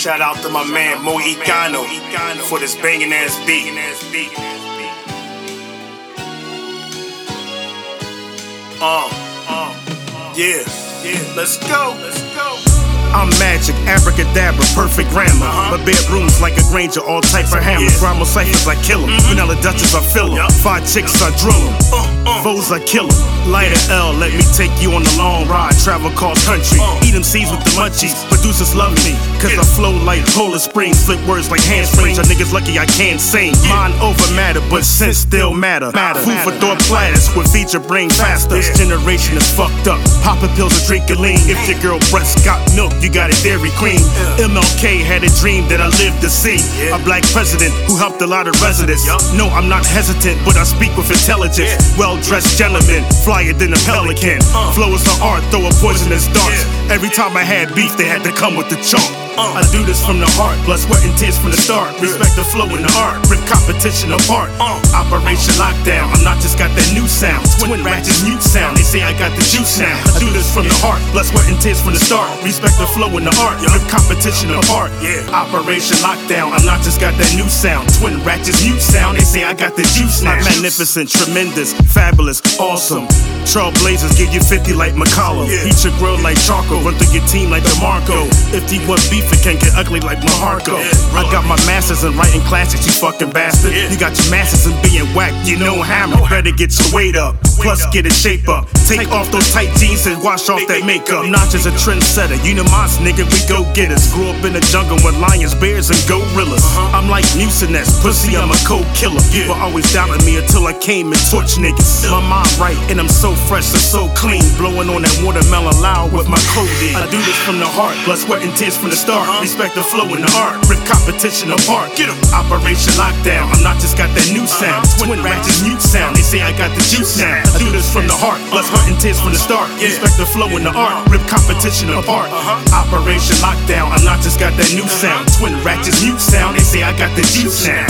Shout out to my man Moicano for this banging ass beat. Uh, uh, yeah, yeah, let's go, let's go. I'm magic, abracadabra, perfect grammar. Uh-huh. My bedroom's like a Granger, all type of hammers. Yeah. Rhyme ciphers, I kill 'em. Vanilla Dutchess, I fill 'em. Yup. Five chicks, I drill 'em. Uh. Uh. Foes, I kill 'em. Light a L, let me take you on the long ride. Travel cross country. Eat Eat 'em seeds with the munchies. Producers love me, cause I flow like Poland Springs. Flip words like handsprings. Y'all niggas lucky I can't sing. Mind over matter, but sense still matter. Food for thought platters with feature brain faster. This generation is fucked up. Popping pills and drinking lean. If your girl breast got milk, you got a Dairy Queen. MLK had a dream that I lived to see. A black president who helped a lot of residents. No, I'm not hesitant, but I speak with intelligence. Well dressed gentleman, flyer than a pelican. Uh. Flow is the art, throw a poisonous dart. Yeah. Every time I had beef, they had to come with the chalk. Uh. I do this from the heart, blood, sweat, and tears from the start. Respect the flow and the art, rip competition apart. Uh. Operation Lockdown, I'm not just got that new sound. Twin ratchets, mute sound. They say I got the juice now. I do this from the heart, blood, sweat, and tears from the start. Respect the flow and the art, rip competition apart. Yeah. Operation Lockdown, I'm not just got that new sound. Twin ratchets, mute sound. They say I got the juice now. Magnificent, tremendous, fabulous, awesome. Trailblazers give you 50 like McCollum. Yeah. Eat your grill like charcoal. Run through your team like DeMarco. If you want beef, it can't get ugly like Maharko. Yeah, I got my masters in writing classics, you fucking bastard. Yeah. You got your masters in being whack, you know hammer. Better get your weight up, plus get a shape up. Take off those tight jeans and wash off that makeup. Notch is a trendsetter, you know mines, nigga, we go getters. Grew up in the jungle with lions, bears, and gorillas. I'm like Muciness, pussy, I'm a cold killer. People always doubted me until I came and torch niggas. My mind right, and I'm so fresh and so clean. Blowing on that watermelon loud with my codeine. I do this from the heart, blood, sweat, and tears from the start. Respect the flow and the art, rip competition apart. Get 'em. Operation Lockdown, I'm not just got that new sound. Twin ratchets, mute sound. They say I got the juice now. I do this from the heart, blood, sweat, and tears from the start. Respect the flow and the art, rip competition apart. Operation Lockdown, I'm not just got that new sound. Twin ratchets, mute sound. They say I got the. Juice now.